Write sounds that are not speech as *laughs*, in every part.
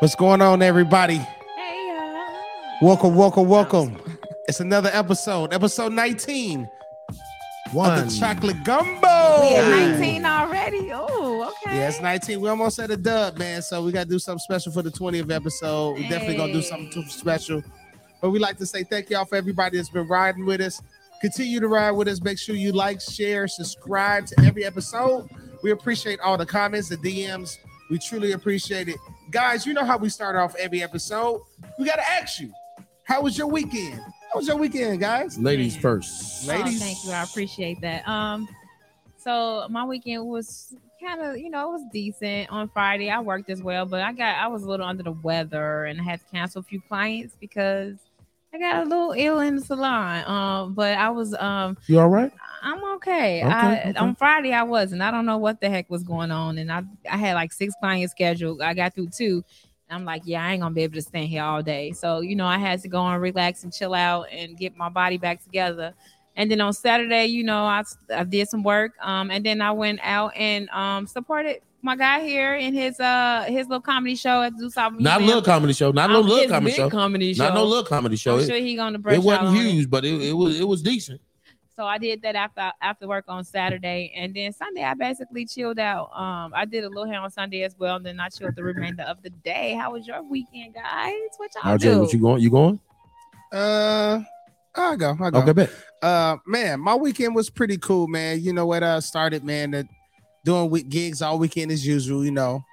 What's going on, everybody? Hey, uh, Welcome, welcome, welcome. It's another episode, episode 19 of One. the Chocolate Gumbo. we at 19 already. Oh, okay. Yeah, it's 19. We almost at a dub, man. So we gotta do something special for the 20th episode. We definitely gonna do something too special. But we like to say thank y'all for everybody that's been riding with us. Continue to ride with us. Make sure you like, share, subscribe to every episode. We appreciate all the comments, the DMs. We truly appreciate it. Guys, you know how we start off every episode. We gotta ask you, how was your weekend? How was your weekend, guys? Ladies first. Oh, Ladies. thank you. I appreciate that. Um, so my weekend was kind of, you know, it was decent. On Friday, I worked as well, but I got I was a little under the weather and I had to cancel a few clients because I got a little ill in the salon. Um, but I was um You all right? I'm okay. Okay, I, okay. On Friday, I wasn't. I don't know what the heck was going on, and I I had like six clients scheduled. I got through two. I'm like, yeah, I ain't gonna be able to stand here all day. So you know, I had to go and relax and chill out and get my body back together. And then on Saturday, you know, I, I did some work. Um, and then I went out and um supported my guy here in his uh his little comedy show at Zeus Album Not a little comedy show. Not no Um, little comedy show. comedy show. Not no little comedy show. I'm It, sure he gonna brush it wasn't on it. huge, but it, it was it was decent. So I did that after after work on Saturday, and then Sunday I basically chilled out. Um, I did a little hair on Sunday as well, and then I chilled the remainder of the day. How was your weekend, guys? What y'all RJ, do? what you going? You going? Uh I'll go. I'll go. Okay, bet. Uh, man, my weekend was pretty cool, man. You know what? I started, man, uh, doing with gigs all weekend as usual. You know,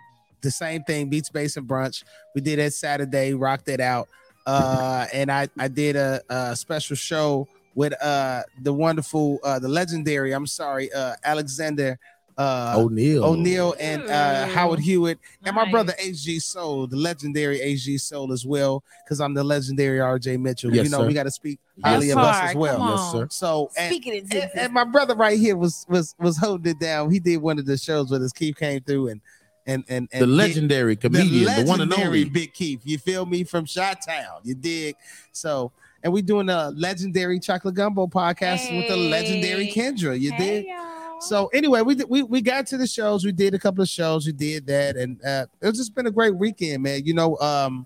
the same thing, beats, bass, and brunch. We did it Saturday, rocked it out. Uh, and I I did a, a special show with uh the wonderful, uh, the legendary. I'm sorry, uh, Alexander uh o'neill O'Neal and uh, Howard Hewitt and my brother HG Soul, the legendary HG Soul as well, because I'm the legendary RJ Mitchell. Yes, you know, sir. we got to speak That's highly of us as well. Yes, sir. So and, Speak it and, and my brother right here was was was holding it down. He did one of the shows with us. Keith came through and and and, and The did- legendary comedian, the, one and legendary only. Big Keith. You feel me from Shot Town? You dig? So and we're doing a legendary chocolate gumbo podcast with the legendary Kendra. You dig? hey, y'all. So anyway, we we we got to the shows. We did a couple of shows. We did that, and uh, it's just been a great weekend, man. You know, um,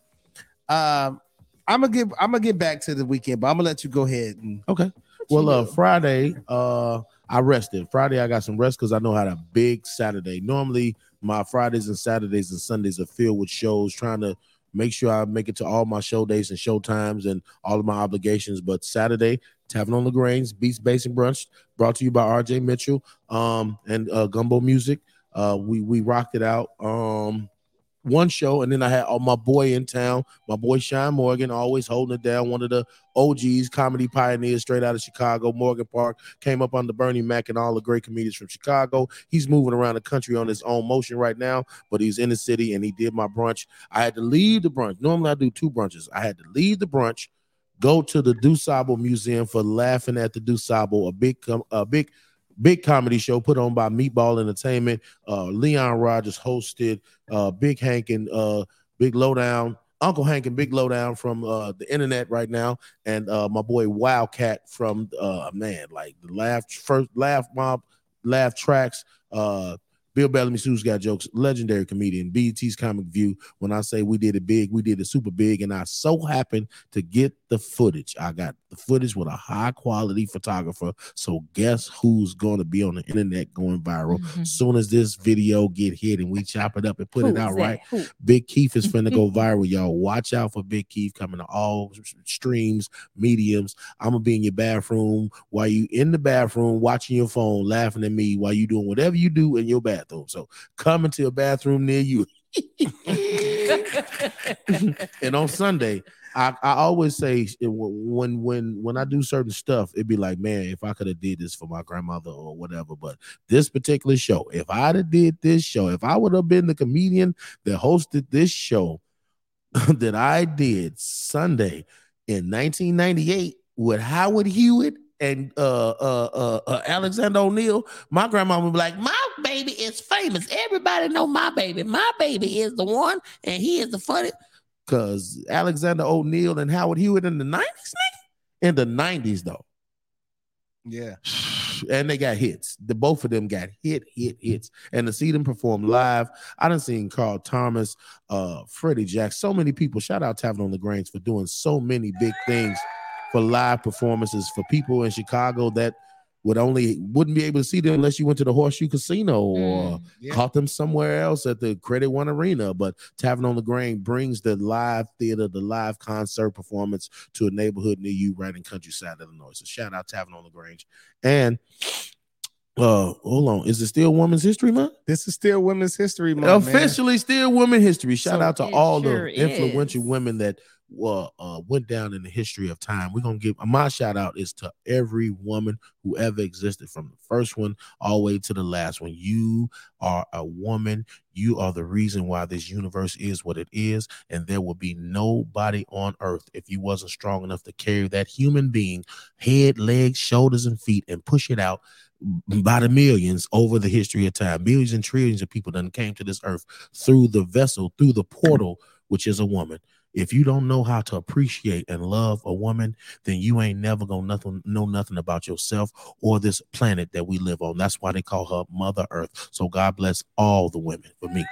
um, I'm gonna give I'm gonna get back to the weekend, but I'm gonna let you go ahead and Okay. Well, uh. Friday, uh, I rested. Friday, I got some rest because I know I had a big Saturday. Normally, my Fridays and Saturdays and Sundays are filled with shows, trying to make sure I make it to all my show days and show times and all of my obligations. But Saturday, Tavern on Lagrange, Beats, Bass, and Brunch, brought to you by RJ Mitchell, um, and uh, Gumbo Music. Uh, we we rocked it out. Um, one show, and then I had all my boy in town, my boy Sean Morgan, always holding it down. One of the OGs, comedy pioneers, straight out of Chicago, Morgan Park, came up under Bernie Mac and all the great comedians from Chicago. He's moving around the country on his own motion right now, but he's in the city and he did my brunch. I had to leave the brunch. Normally I do two brunches. I had to leave the brunch, go to the Dusable Museum for laughing at the Dusable, a big, a big, big comedy show put on by Meatball Entertainment. Uh, Leon Rogers hosted. Uh, Big Hank and uh, Big Lowdown. Uncle Hank and Big Lowdown from uh, the internet right now, and uh, my boy Wildcat from uh, man, like the laugh first laugh mob, laugh tracks. Bill Bellamy's Who's got jokes, legendary comedian, BET's Comic View. When I say we did it big, we did it super big, and I so happened to get the footage. I got the footage with a high quality photographer. So guess who's going to be on the internet going viral? Mhm. Soon as this video get hit and we chop it up and put Who it out right? Who? Big Keith is finna go *laughs* viral, y'all. Watch out for Big Keith coming to all streams, mediums. I'm gonna be in your bathroom while you in the bathroom watching your phone, laughing at me while you doing whatever you do in your bathroom. So come into a bathroom near you. *laughs* and on Sunday, I, I always say when when when I do certain stuff, it'd be like, man, if I could have did this for my grandmother or whatever. But this particular show, if I'd have did this show, if I would have been the comedian that hosted this show *laughs* that I did Sunday in 1998 with Howard Hewitt and uh, uh, uh, uh, Alexander O'Neal, my grandma would be like, "My baby is famous. Everybody know my baby. My baby is the one, and he is the funny." Cause Alexander O'Neal and Howard Hewitt in the 90s, nigga? In the 90s, though. yeah. *sighs* and they got hits. The both of them got hit, hit, hits. And to see them perform live, I done seen Carl Thomas, uh, Freddie Jack, so many people. Shout out to Tavern on the Grange for doing so many big things for live performances for people in Chicago that would only wouldn't be able to see them unless you went to the Horseshoe Casino or Mm. Yeah. caught them somewhere else at the Credit One Arena. But Tavern on the Grange brings the live theater, the live concert performance to a neighborhood near you, right in countryside Illinois. So shout out Tavern on the Grange. And uh, hold on, is it still Women's History Month? This is still Women's History Month. man. Officially, still Women History. Shout So out to all sure the influential is. women that uh, uh, went down in the history of time. We're gonna give my shout out is to every woman who ever existed, from the first one all the way to the last one. You are a woman. You are the reason why this universe is what it is, and there will be nobody on earth if you wasn't strong enough to carry that human being, head, legs, shoulders, and feet, and push it out by the millions over the history of time. Millions and trillions of people done came to this earth through the vessel, through the portal, which is a woman. If you don't know how to appreciate and love a woman, then you ain't never gonna nothing know nothing about yourself or this planet that we live on. That's why they call her Mother Earth. So God bless all the women for me.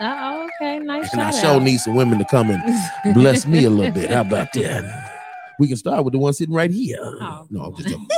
Oh, okay, nice And I sure need some women to come and bless me a little bit. How about that? *laughs* We can start with the one sitting right here. Oh, no, I'm just joking. *laughs*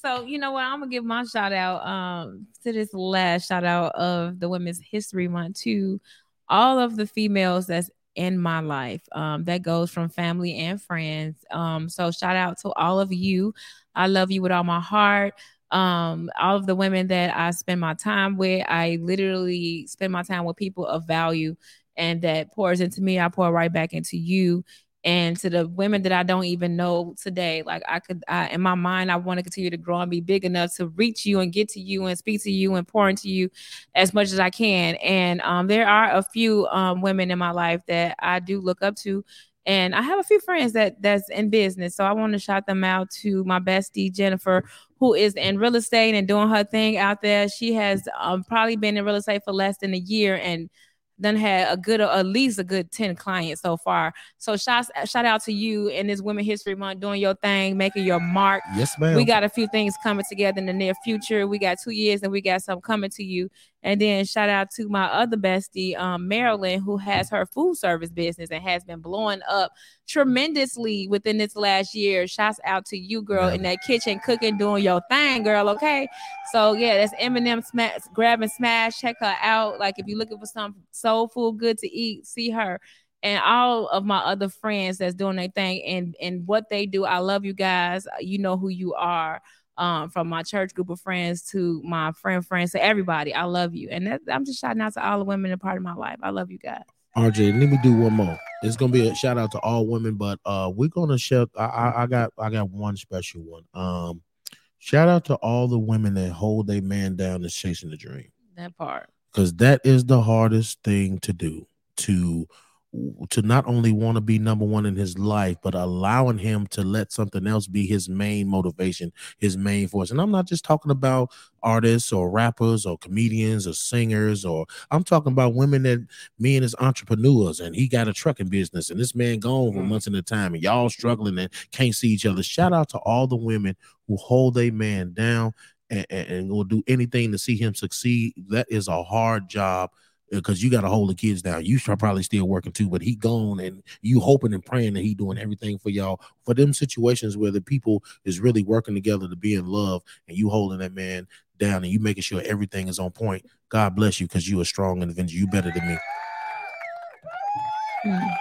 So you know what? I'm gonna give my shout out um to this last shout out of the Women's History Month to all of the females that's in my life. Um, that goes from family and friends. Um, so shout out to all of you. I love you with all my heart. Um, all of the women that I spend my time with, I literally spend my time with people of value and that pours into me. I pour right back into you and to the women that I don't even know today. Like I could, I, in my mind, I want to continue to grow and be big enough to reach you and get to you and speak to you and pour into you as much as I can. And um, there are a few um, women in my life that I do look up to. And I have a few friends that that's in business, so I want to shout them out to my bestie Jennifer, who is in real estate and doing her thing out there. She has um, probably been in real estate for less than a year and done had a good at least a good 10 clients so far. So shout shout out to you in this Women History Month doing your thing, making your mark. Yes, ma'am. We got a few things coming together in the near future. We got two years and we got some coming to you. And then shout out to my other bestie, um, Marilyn, who has her food service business and has been blowing up tremendously within this last year. Shouts out to you, girl, in that kitchen cooking, doing your thing, girl. Okay. So yeah, that's Eminem smash, grab and smash. Check her out. Like if you're looking for some soul food good to eat, see her. And all of my other friends that's doing their thing and and what they do. I love you guys. You know who you are um, from my church group of friends to my friend friends to everybody. I love you, and that, I'm just shouting out to all the women in part of my life. I love you guys. RJ, let me do one more. It's gonna be a shout out to all women, but uh, we're gonna shout. I, I, I got I got one special one. Um, shout out to all the women that hold their man down and chasing the dream, That part. because that is the hardest thing to do. To to not only want to be number one in his life, but allowing him to let something else be his main motivation, his main force. And I'm not just talking about artists or rappers or comedians or singers, or I'm talking about women that me and his entrepreneurs, and he got a trucking business, and this man gone for Mm. months at a time, and y'all struggling and can't see each other. Shout out to all the women who hold a man down and, and, and will do anything to see him succeed. That is a hard job because you got to hold the kids down. You should probably still working too, but he gone and you hoping and praying that he doing everything for y'all for them situations where the people is really working together to be in love and you holding that man down and you making sure everything is on point. God bless you because you a strong individual. You better than me. Mm.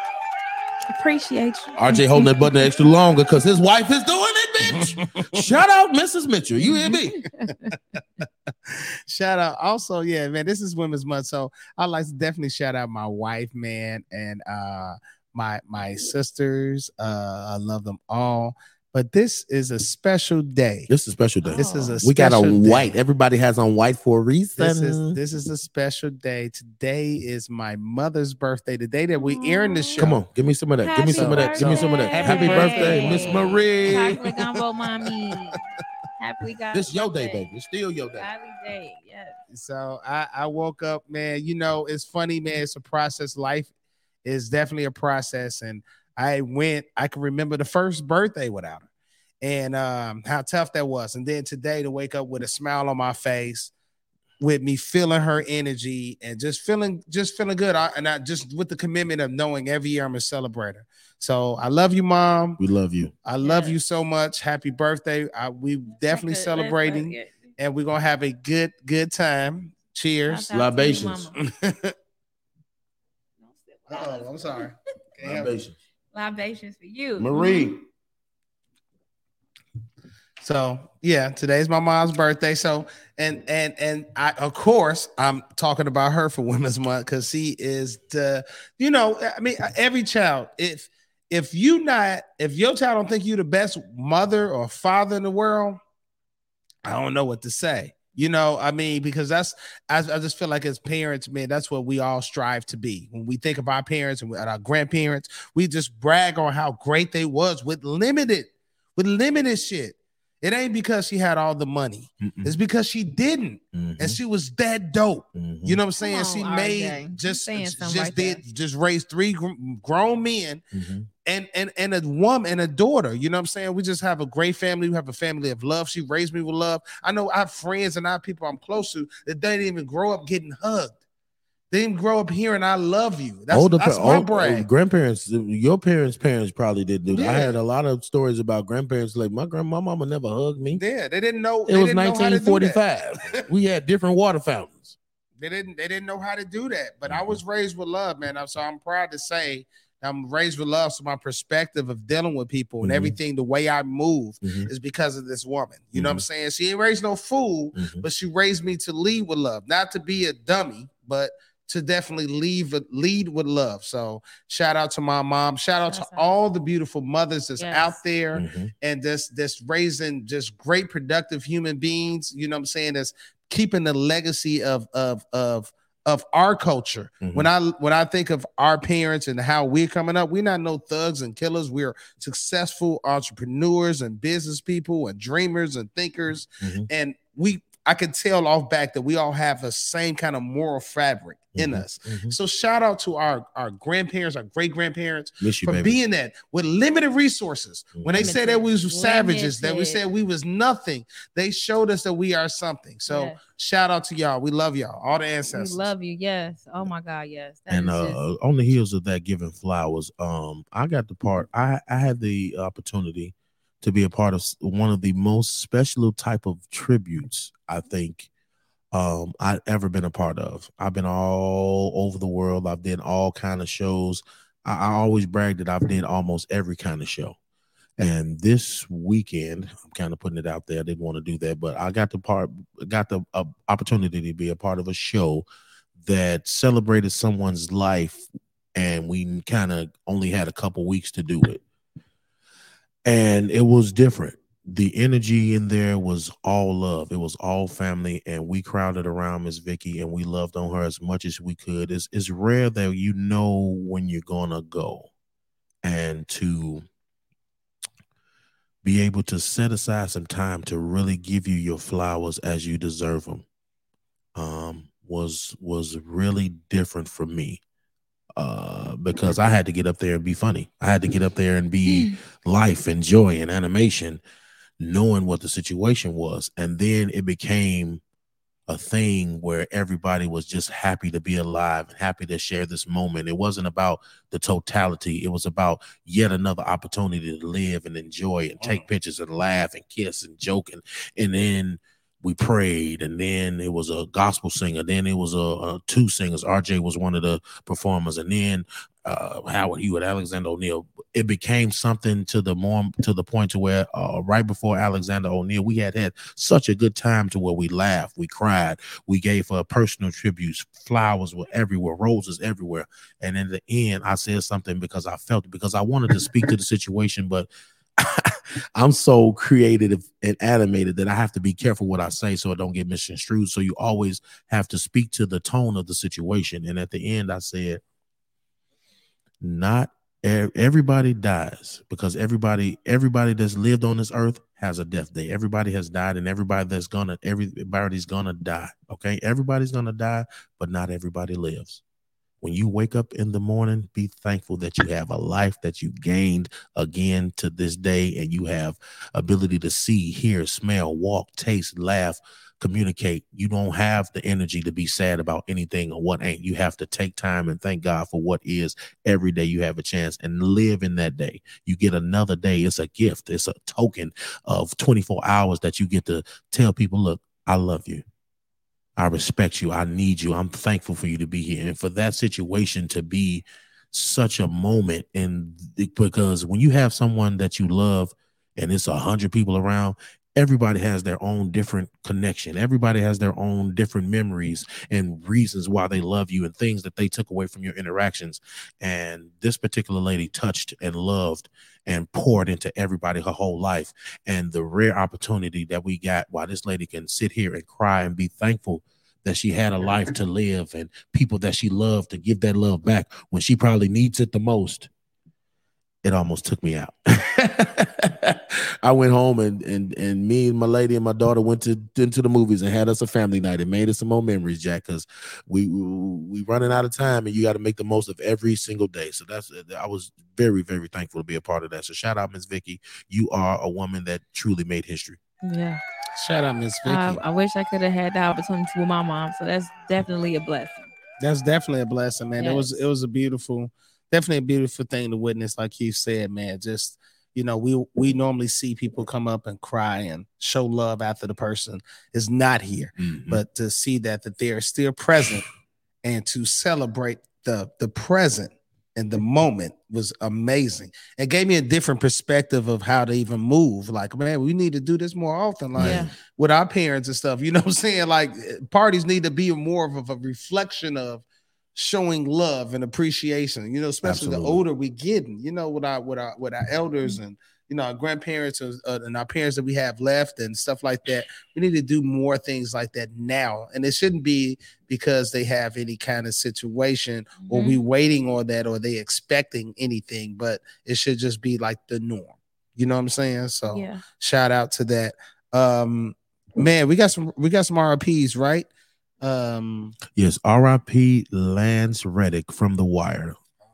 Appreciate you. RJ holding that button extra longer because his wife is doing it, bitch. Shout out Mrs. Mitchell. You hear me? *laughs* shout out also yeah man this is women's month so i'd like to definitely shout out my wife man and uh my my sisters uh i love them all but this is a special day This is a special day. this is a We got a special day. white. Everybody has on white for a reason. this is this is a special day today is my mother's birthday the day that we airing the show Come on, give me some of that. give me Happy some of that. Give me some of that. birthday. Happy birthday, Miss Marie. Chocolate gumbo mommy. Happy God. *laughs* This your day, baby. It's still your day. Happy day. Yes. So I, I woke up, man. You know, it's funny, man. It's a process. Life is definitely a process. And I went, I can remember the first birthday without her. and um, how tough that was. And then today to wake up with a smile on my face, with me feeling her energy and just feeling just feeling good. I, and I just with the commitment of knowing every year I'm a celebrator. So I love you, mom. We love you. I love Yes. you so much. Happy birthday. I, we definitely Let's- celebrating let's and we're gonna have a good, good time. Cheers. Shout you, Libations. *laughs* oh, I'm sorry. *laughs* Can't help it. Libations for you. Marie. So yeah, today's my mom's birthday. So and and and I of course I'm talking about her for *laughs* Women's Month because she is the you know I mean every child if if you not if your child don't think you the best mother or father in the world, I don't know what to say. You know, I mean, because that's I, I just feel like as parents, man, that's what we all strive to be. When we think of our parents and our grandparents, we just brag on how great they was with limited, with limited shit. It ain't because she had all the money. Mm-mm. It's because she didn't, Mhm. and she was that dope. Mhm. You know what I'm saying? on, she made You just just something right did just raised three gr- grown men Mhm. And and and a woman and a daughter. You know what I'm saying? We just have a great family. We have a family of love. She raised me with love. I know I have friends and I have people I'm close to that they didn't even grow up getting hugged. They didn't grow up hearing "I love you." That's, Older that's my old- brag. grandparents, your parents' parents probably didn't do that. I had a lot of stories about grandparents like my grandma, mama never hugged me. Yeah, they didn't know. It they was didn't know how to do that. 1945. *laughs* we had different water fountains. they didn't. They didn't know how to do that. But I Mhm. was raised with love, man. So I'm proud to say I'm raised with love. So my perspective of dealing with people and Mhm. everything, the way I move, Mhm. is because of this woman. You know what I'm Mm-hmm. saying? She ain't raised no fool, Mhm. but she raised me to lead with love, not to be a dummy, but to definitely leave lead with love. So shout out to my mom. Shout out Shout to out. all the beautiful mothers that's Yes. out there Mhm. and this this raising just great productive human beings. You know what I'm saying? That's keeping the legacy of of of of our culture. Mhm. When I when I think of our parents and how we're coming up, we're not no thugs and killers. We're successful entrepreneurs and business people and dreamers and thinkers. Mhm. And we I can tell off back that we all have the same kind of moral fabric in Mhm. us. Mhm. So shout out to our our grandparents, our great grandparents for baby. being that with limited resources. When they said that we was Limited. savages, that we said we was nothing, they showed us that we are something. So Yes. shout out to y'all. We love y'all, all the ancestors. We ancestors. love you. Yes. Oh my God. Yes. That and is just- uh, on the heels of that giving flowers um i got the part i i had the opportunity to be a part of one of the most special type of tributes i think um i've ever been a part of. I've been all over the world. I've did all kind of shows. I, I always brag that i've done almost every kind of show. And this weekend i'm kind of putting it out there i didn't want to do that but i got the part got the uh, opportunity to be a part of a show that celebrated someone's life and we kind of only had a couple weeks to do it and it was different. The energy in there was all love. It was all family and we crowded around miss vicky and we loved on her as much as we could. It's, it's rare that you know when you're gonna go and to be able to set aside some time to really give you your flowers as you deserve them um was was really different for me uh because I had to get up there and be funny. I had to get up there and be *laughs* life and joy and animation knowing what the situation was and then it became a thing where everybody was just happy to be alive and happy to share this moment. It wasn't about the totality. It was about yet another opportunity to live and enjoy and take pictures and laugh and kiss and joke and and then we prayed and then it was a gospel singer then it was a, a two singers. Rj was one of the performers and then uh howard hewitt alexander o'neal it became something to the more to the point to where uh, right before alexander o'neal we had had such a good time to where we laughed we cried we gave her personal tributes. Flowers were everywhere roses everywhere. And in the end i said something because i felt it because i wanted to speak to the situation but *laughs* I'm so creative and animated that I have to be careful what I say so it don't get misconstrued. So you always have to speak to the tone of the situation. And at the end, I said, not everybody dies because everybody, everybody that's lived on this earth has a death day. Everybody has died, and everybody that's gonna, everybody's gonna die. Okay, everybody's gonna die, but not everybody lives. When you wake up in the morning, be thankful that you have a life that you gained again to this day, and you have ability to see, hear, smell, walk, taste, laugh, communicate. You don't have the energy to be sad about anything or what ain't. You have to take time and thank God for what is every day you have a chance and live in that day. You get another day. It's a gift, it's a token of 24 hours that you get to tell people, look, I love you. I respect you. I need you. I'm thankful for you to be here. And for that situation to be such a moment. And because when you have someone that you love and it's a hundred people around, everybody has their own different connection. Everybody has their own different memories and reasons why they love you and things that they took away from your interactions. And this particular lady touched and loved and poured into everybody her whole life. And the rare opportunity that we got while this lady can sit here and cry and be thankful that she had a life to live and people that she loved to give that love back when she probably needs it the most it almost took me out. *laughs* I went home and and and me and my lady and my daughter went to into the movies and had us a family night and made us some more memories, Jack. Because we, we we running out of time and you got to make the most of every single day. So that's I was very very thankful to be a part of that. So shout out Miss Vicky, you are a woman that truly made history. Yeah. Shout out Miss Vicky. I, I wish I could have had the opportunity with my mom. So that's definitely a blessing. That's definitely a blessing, man. It was it was a beautiful definitely a beautiful thing to witness, like you said, man. Just you know, we we normally see people come up and cry and show love after the person is not here, mm-hmm. but to see that that they are still present and to celebrate the the present and the moment was amazing. It gave me a different perspective of how to even move. Like, man, we need to do this more often, like yeah. with our parents and stuff. You know what I'm saying? Like, parties need to be more of a reflection of showing love and appreciation. You know, especially Absolutely. the older we get. You know, with our with our with our elders mm-hmm. and you know our grandparents uh, and our parents that we have left and stuff like that. We need to do more things like that now, and it shouldn't be because they have any kind of situation mm-hmm. or we waiting on that or they expecting anything, but it should just be like the norm. You know what I'm saying? So yeah. shout out to that. Um, man, we got some we got some RPs, right? Um, yes, R.I.P. Lance Reddick from The Wire. Oh,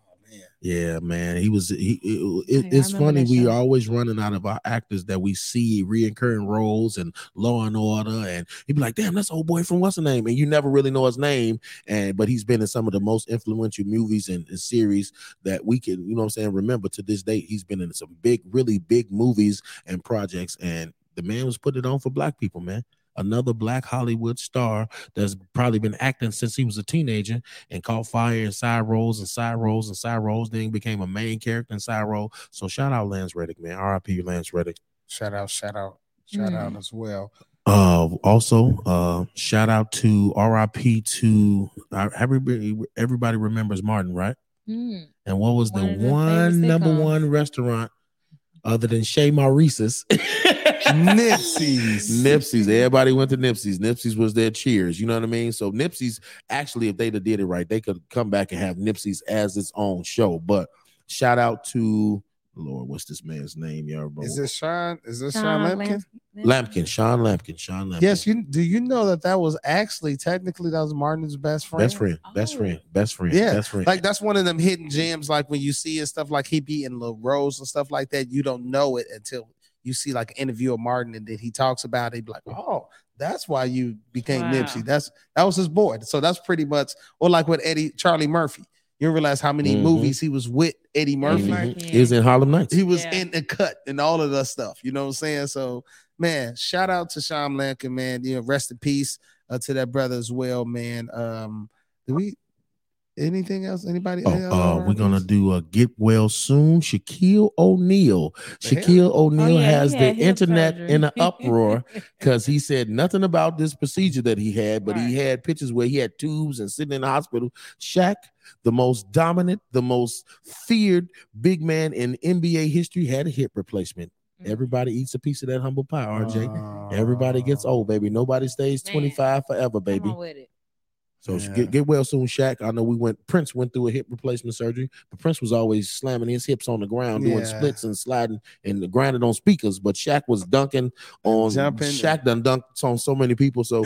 yeah, man. He was. He. It, it, it's funny. We are always running out of our actors that we see reoccurring roles and Law and Order, and he'd be like, "Damn, that's old boy from what's the name?" And you never really know his name, and but he's been in some of the most influential movies and, and series that we can, you know, what I'm saying, remember to this date. He's been in some big, really big movies and projects, and the man was putting it on for black people, man another black Hollywood star that's probably been acting since he was a teenager and caught fire in side roles and side roles and side roles, then became a main character in side role. So shout out Lance Reddick, man. R.I.P. Lance Reddick. Shout out, shout out, shout mm. out as well. Uh, also, uh, shout out to RIP to uh, everybody. Everybody remembers Martin, right? Mm. And what was one the one number one restaurant other than Chez Maurice's? *laughs* Nipsey's. Nipsey's. Everybody went to Nipsey's. Nipsey's was their cheers. You know what I mean? So Nipsey's actually, if they'd have did it right, they could come back and have Nipsey's as its own show. But shout out to Lord, what's this man's name, y'all? Bro? Is this Sean? Is this Sean, Sean Lampkin? Lampkin, Sean Lampkin, Sean Lampkin. Yes, you do. You know that that was actually technically that was Martin's best friend, best friend, best oh. friend, oh. best friend. Yeah, best friend. Like that's one of them hidden gems. Like when you see and stuff like he be in little roles and stuff like that, you don't know it until you see like an interview of Martin and then he talks about it, be like, oh, that's why you became wow. Nipsey. That's that was his boy. So that's pretty much, or like with Eddie Charlie Murphy. You realize how many mm-hmm. movies he was with Eddie Murphy. Mm-hmm. He was in Harlem Nights. He was yeah. in the cut and all of that stuff. You know what I'm saying? So man, shout out to Sean Lampkin, man. You know, rest in peace uh, to that brother as well, man. Um, do we Anything else? Anybody? Oh, uh, we're gonna do a get well soon. Shaquille O'Neal. Shaquille O'Neal oh, yeah, has the internet in an *laughs* uproar because he said nothing about this procedure that he had, but right. he had pictures where he had tubes and sitting in the hospital. Shaq, the most dominant, the most feared big man in NBA history, had a hip replacement. Mm. Everybody eats a piece of that humble pie, RJ. Uh, Everybody gets old, baby. Nobody stays man. 25 forever, baby. So Yeah. get get well soon, Shaq. I know we went. Prince went through a hip replacement surgery, but Prince was always slamming his hips on the ground, doing splits and sliding and grinding on speakers. But Shaq was dunking on. Jumping. Shaq done dunked on so many people. So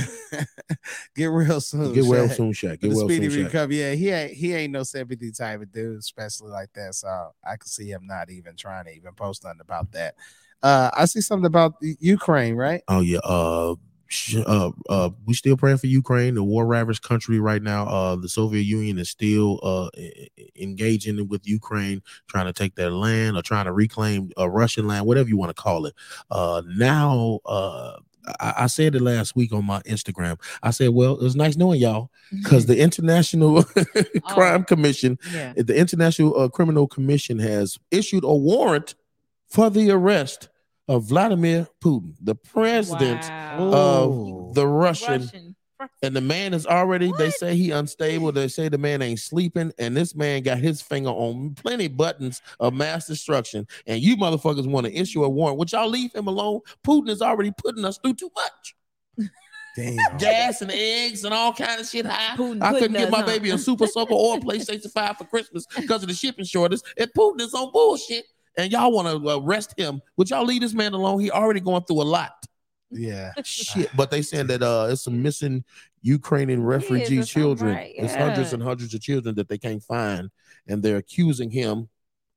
*laughs* Get real soon. get well Shaq. soon, Shaq. Get the well speedy soon, Shaq. Yeah, he ain't he ain't no sympathy type of dude, especially like that. So I can see him not even trying to even post nothing about that. Uh, I see something about Ukraine, right? Oh yeah. Uh, uh, uh, we still praying for Ukraine, the war ravaged country right now. Uh, the Soviet Union is still uh engaging with Ukraine, trying to take their land or trying to reclaim uh, Russian land, whatever you want to call it. Uh, now, uh. I, I said it last week on my Instagram. I said, "Well, it was nice knowing y'all because the *laughs* International *laughs* Crime Commission yeah. the International uh, Criminal Commission has issued a warrant for the arrest of Vladimir Putin, the president Wow. Of the Russian. Russian. And the man is already, they say he unstable. They say the man ain't sleeping. And this man got his finger on plenty buttons of mass destruction. And you motherfuckers want to issue a warrant. Would y'all leave him alone? Putin is already putting us through too much. Damn. Gas and eggs and all kind of shit high. Putin I couldn't putting get my on. baby a Super Soaker or a PlayStation 5 for Christmas because of the shipping shortage. And Putin is on bullshit. And y'all want to arrest him. Would y'all leave this man alone? He already going through a lot. Yeah. *laughs* Shit. But they saying that uh it's some missing Ukrainian refugee children. right? It's hundreds and hundreds of children that they can't find. And they're accusing him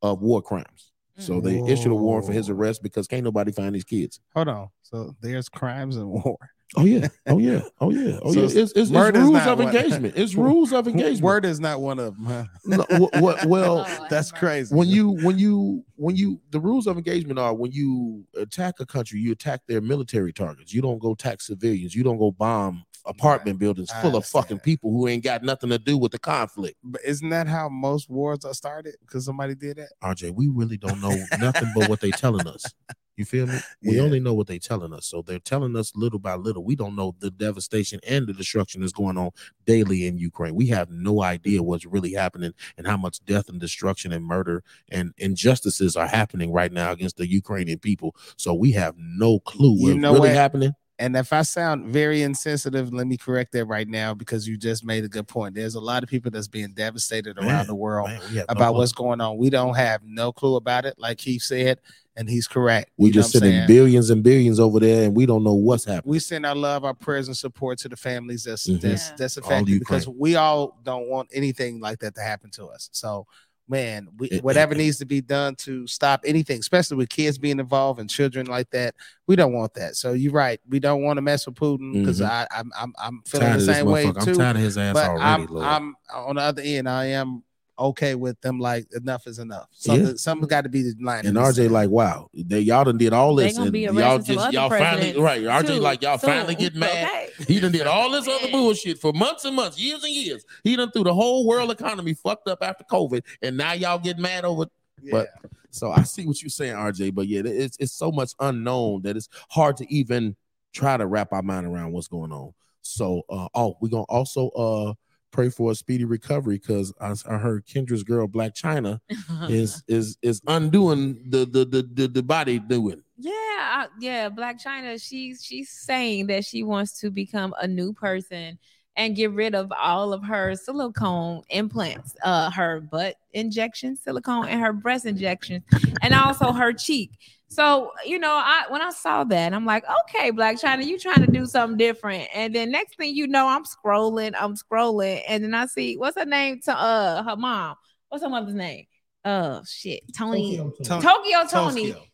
of war crimes. So they issued a warrant for his arrest because can't nobody find these kids. Hold on. So there's crimes and *laughs* war. Oh yeah, oh yeah, oh yeah, oh So yeah. It's, it's, it's murder's rules not of one. engagement. It's *laughs* rules of engagement. Word is not one of them. Huh? No, wh- wh- *laughs* well, Oh, *laughs* That's crazy. when you when you when you the rules of engagement are when you attack a country you attack their military targets you don't go attack civilians you don't go bomb apartment buildings full of fucking that. people who ain't got nothing to do with the conflict But isn't that how most wars are started? Because somebody did that. rj we really don't know nothing but what they telling us you feel me we Yeah. only know what they're telling us so they're telling us little by little we don't know the devastation and the destruction that's going on daily in ukraine we have no idea what's really happening and how much death and destruction and murder and injustices are happening right now against the Ukrainian people. So we have no clue You what's really what? happening. And if I sound very insensitive, let me correct that right now because you just made a good point. There's a lot of people that's being devastated around Man, the world Man, we have no about what's going on. We don't have no clue about it, like he said, and he's correct. we You just what sending saying? billions and billions over there, and we don't know what's happening. we send our love, our prayers, and support to the families that's Mhm. that's Yeah. that's affected because we all don't want anything like that to happen to us. So, man, we, whatever needs to be done to stop anything, especially with kids being involved and children like that, we don't want that. So you're right, we don't want to mess with Putin because Mhm. I I'm I'm I'm feeling Tired the same way too. I'm tired of his ass but already, I'm I'm on the other end. I am okay with them. Like enough is enough. Something something's got to be the line. and RJ like, wow, they y'all done did all They this, gonna and be y'all arresting some just y'all finally right. RJ too, like y'all finally get mad. Okay. He done did all this other bullshit for months and months, years and years. He done threw the whole world economy fucked up after COVID, and now y'all get mad over but- So I see what you're saying, RJ. But yeah, it's it's so much unknown that it's hard to even try to wrap our mind around what's going on. So uh oh, we're gonna also uh pray for a speedy recovery because I, I heard Kendra's girl Blac Chyna *laughs* is is is undoing the the the the, the body doing. Yeah, I, yeah, Blac Chyna. She's she's saying that she wants to become a new person and get rid of all of her silicone implants, uh, her butt injection silicone and her breast injections, and also her cheek. So you know, I when I saw that, I'm like, okay, Blac Chyna, you trying to do something different. And then next thing you know, I'm scrolling, I'm scrolling, and then I see what's her name to uh her mom. What's her mother's name? Oh shit, Toni. Ton- Tokyo Toni Tokyo.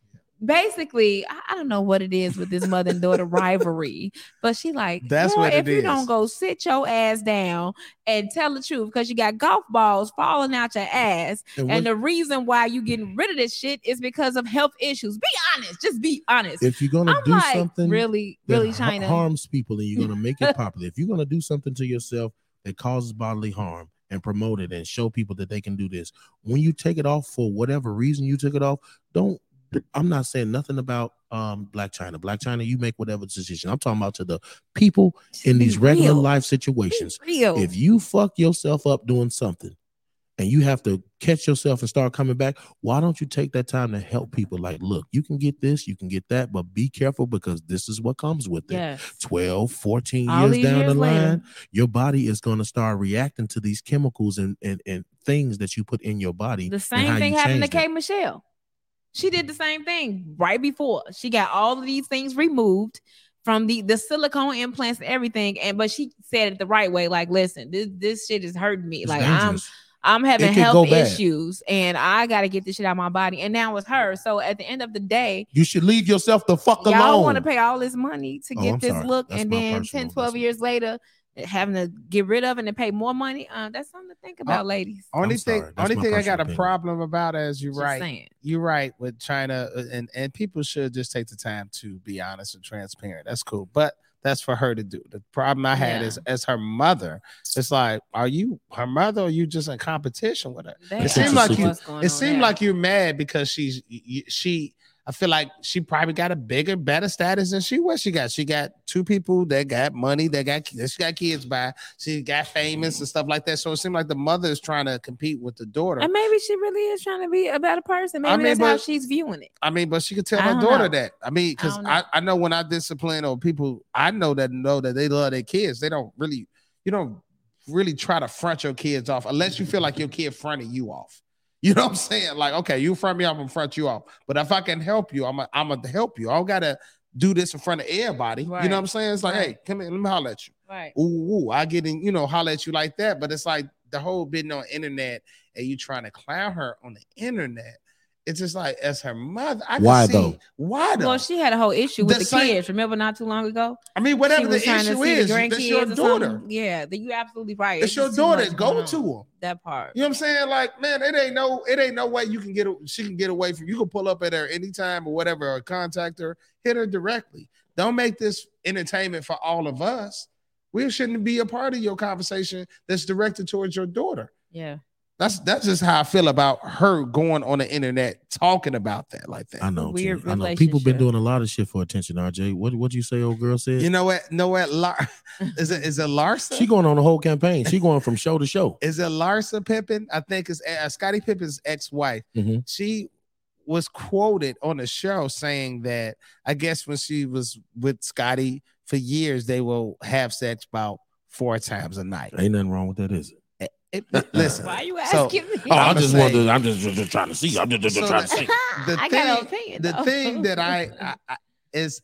Basically, I, I don't know what it is with this mother and daughter rivalry, but she like, That's "Girl, what if you is. don't go sit your ass down and tell the truth, because you got golf balls falling out your ass, And and what- the reason why you getting rid of this shit is because of health issues. Be honest, just be honest. if you're gonna I'm do like, something really, really, China. harms people and you're gonna make it *laughs* popular. if you're gonna do something to yourself that causes bodily harm and promote it and show people that they can do this, when you take it off for whatever reason you took it off, don't. I'm not saying nothing about um Blac Chyna. Blac Chyna, you make whatever decision. I'm talking about to the people Just in these regular real. life situations. If you fuck yourself up doing something and you have to catch yourself and start coming back, why don't you take that time to help people? Like, look, you can get this, you can get that, but be careful because this is what comes with it. Yes. 12, 14 All years down years the later. line, your body is going to start reacting to these chemicals and, and, and things that you put in your body. The same thing happened to. K Michelle. She did the same thing right before. She got all of these things removed from the the silicone implants and everything. And but she said it the right way. Like, listen, this this shit is hurting me. It's like I'm. I'm having health issues and I gotta get this shit out of my body. And now it's her. So at the end of the day, You should leave yourself the fuck alone. y'all alone. want to pay all this money to Oh, get I'm this sorry. look That's and then personal 10 12 investment. years later having to get rid of it and pay more money uh, that's something to think about ladies Only I'm thing, only thing I personal got a problem about is you're Just right. saying. You're right with China, uh, and and people should just take the time to be honest and transparent. That's cool, but that's for her to do. The problem I had Yeah. is as her mother. It's like, are you her mother? or you just in competition with her? That It seemed like you- It on seemed there. like you're mad because she's y- y- she. I feel like she probably got a bigger, better status than she was. She got she got two people that got money, that got that she got kids by. She got famous and stuff like that. So it seemed like the mother is trying to compete with the daughter. And maybe she really is trying to be a better person. Maybe I mean, that's how she's viewing it. I mean, but she could tell her daughter know. that. I mean, because I I, know. I know when I discipline or people I know that know that they love their kids, they don't really, you don't really try to front your kids off unless you feel like your kid fronted you off. You know what I'm saying? Like, okay, you front me I'm gonna front you off. But if I can help you, I'm gonna I'm help you. I don't gotta do this in front of everybody. You know what I'm saying? It's like, Right. hey, come here, let me holler at you. Right. Ooh, ooh, I get in, you know, holler at you like that. But it's like the whole being on internet and you trying to clown her on the internet. It's just like as her mother. I can Why see- though? Why though? Well, she had a whole issue with The the, same- kids. Remember not too long ago? I mean, She whatever the trying to issue is, the that's grandkids your or daughter. Yeah, you absolutely right. It's your daughter. much Go to on. her. that part. You know what I'm saying? Like, man, it ain't no, it ain't no way you can get, she can get away from. You can pull up at her anytime or whatever, or contact her, hit her directly. Don't make this entertainment for all of us. We shouldn't be a part of your conversation that's directed towards your daughter. Yeah. That's that's just how I feel about her going on the internet talking about that like that. I know. weird G. I know. People been doing a lot of shit for attention. RJ, what what do you say? Old girl said. You know what? Know what? Lar- *laughs* is it is it Larsa? she going on a whole campaign. She going from show to show. is it Larsa Pippen? I think it's uh, Scottie Pippen's ex-wife. Mhm. She was quoted on the show saying that I guess when she was with Scottie for years, they will have sex about four times a night. Ain't nothing wrong with that, is it? It- *laughs* listen, Why are you So- asking me? Oh, I I'ma just say- wanted. I'm just, just, just trying to see. I'm just, just So trying that- to see. *laughs* *laughs* the I got an thing- opinion. the thing that I, I, I is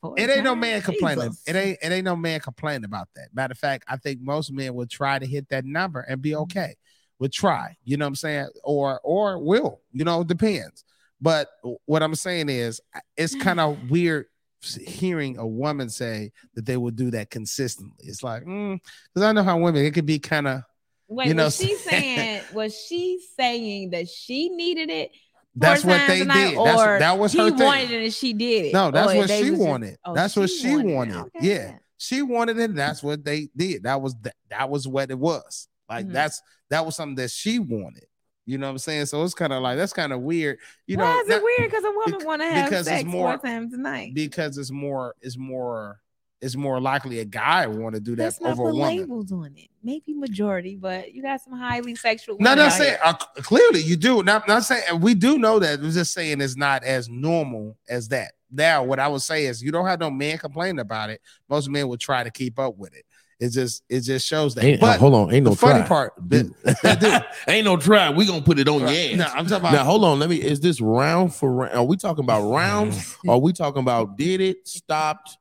Four it ain't no times? man complaining. Jesus. It ain't it ain't no man complaining about that. Matter of fact, I think most men would try to hit that number and be Mm-hmm. okay. Would try, you know what I'm saying? Or or will, you know, it depends. But what I'm saying is it's *sighs* kind of weird hearing a woman say that they would do that consistently. It's like, because I know how women, it could be kind of Wait, you know, was she saying *laughs* was she saying that she needed it? that's what they night, did. That's, that was he thing. wanted it and she did it. No, that's Or what she was just- wanted. oh, that's what she wanted wanted. Okay, Yeah. She wanted it. That's what they did. That was that, that was what it was. Like Mhm. that's that was something that she wanted. You know what I'm saying? So it's kind of like that's kind of weird. You know, Why is not- it weird? Because a woman want to have sex more- four times a night. because it's more it's more it's more likely a guy want to do that Let's not over a put woman. labels on it. Maybe majority, but you got some highly sexual. No, women not out saying here. uh, clearly you do. Not not saying we do know that. We're just saying it's not as normal as that. Now, what I would say is you don't have no man complaining about it. Most men would try to keep up with it. It just it just shows that. Ain't, but hold on, ain't the no funny try. part, Dude. *laughs* ain't no try. We gonna put it on your ass. no, I'm talking about Now hold on. Let me. Is this round for round? Are we talking about rounds? *laughs* are we talking about did it, stopped,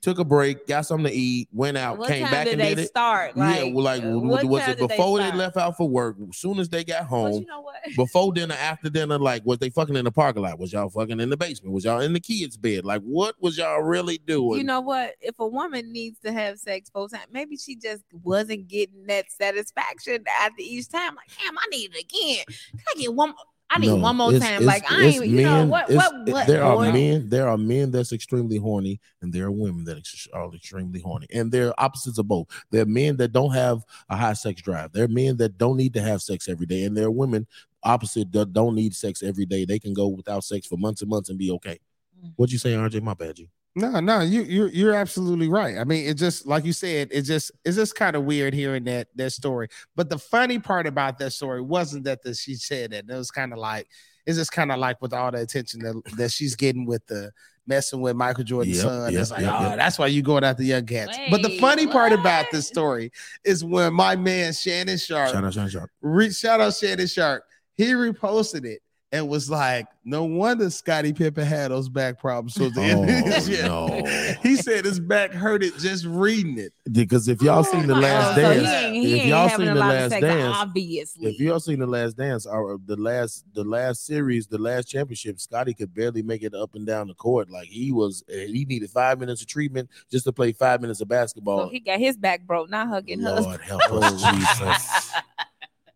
took a break, got something to eat, went out, what came back and they did it? start? yeah, well, like what was it did they before they, left out for work? As soon as they got home, you know before dinner, after dinner, like was they fucking in the parking lot? Was y'all fucking in the basement? Was y'all in the kids' bed? Like what was y'all really doing? You know what? If a woman needs to have sex four times, maybe she just wasn't getting that satisfaction after each time. Like, damn, I need it again. Can I get one? I need No, one more it's- time. it's- like, I ain't, you know, what, what, what? there are men, there are men that's extremely horny, and there are women that are extremely horny, and they're opposites of both. There are men that don't have a high sex drive. There are men that don't need to have sex every day, and there are women opposite that don't need sex every day. They can go without sex for months and months and be okay. Mm. What'd you say, RJ? My bad, G. No, no, you you're you're absolutely right. I mean, it just like you said, it just it's just kind of weird hearing that that story. But the funny part about that story wasn't that the, she said that. It was kind of like it's just kind of like with all the attention that, that she's getting with the messing with Michael Jordan's Yep, son. yep, it's like, yep, oh, yep. that's why you going after young cats. but the Wait, funny part about this story is when my man Shannon Sharpe Shout out, shout out, shout out. re- shout out Shannon Sharpe. He reposted it and was like, "No wonder Scottie Pippen had those back problems." So the end of Oh, no. *laughs* he said his back hurt it just reading it. Because if y'all seen the Oh, last so he dance, he if y'all seen the last of sex, dance, obviously. if y'all seen the last dance or the last the last series, the last championship, Scottie could barely make it up and down the court. Like he was, he needed five minutes of treatment just to play five minutes of so basketball. he got his back broke, not hugging her. Lord help us, Jesus. *laughs*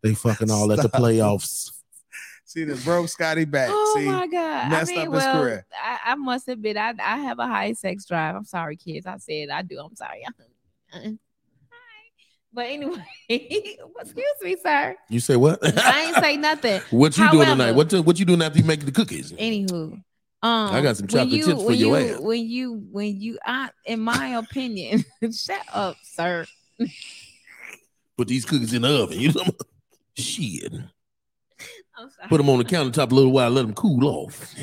They fucking all at the playoffs. See, this broke Scottie back. Oh See, my god! messed I mean, up his well, career. I, I must admit, I I have a high sex drive. I'm sorry, kids. I said I do. I'm sorry. *laughs* Hi. But anyway, *laughs* excuse me, sir. You say what? I ain't say *laughs* nothing. what you doing tonight? What what you doing after you make the cookies? Anywho, um, I got some chocolate you, chips for when your you, ass. When you, when you, I, in my opinion, shut up, sir. Put these cookies in the oven. You know, shit. I'm sorry. Put them on the countertop a little while. Let them cool off.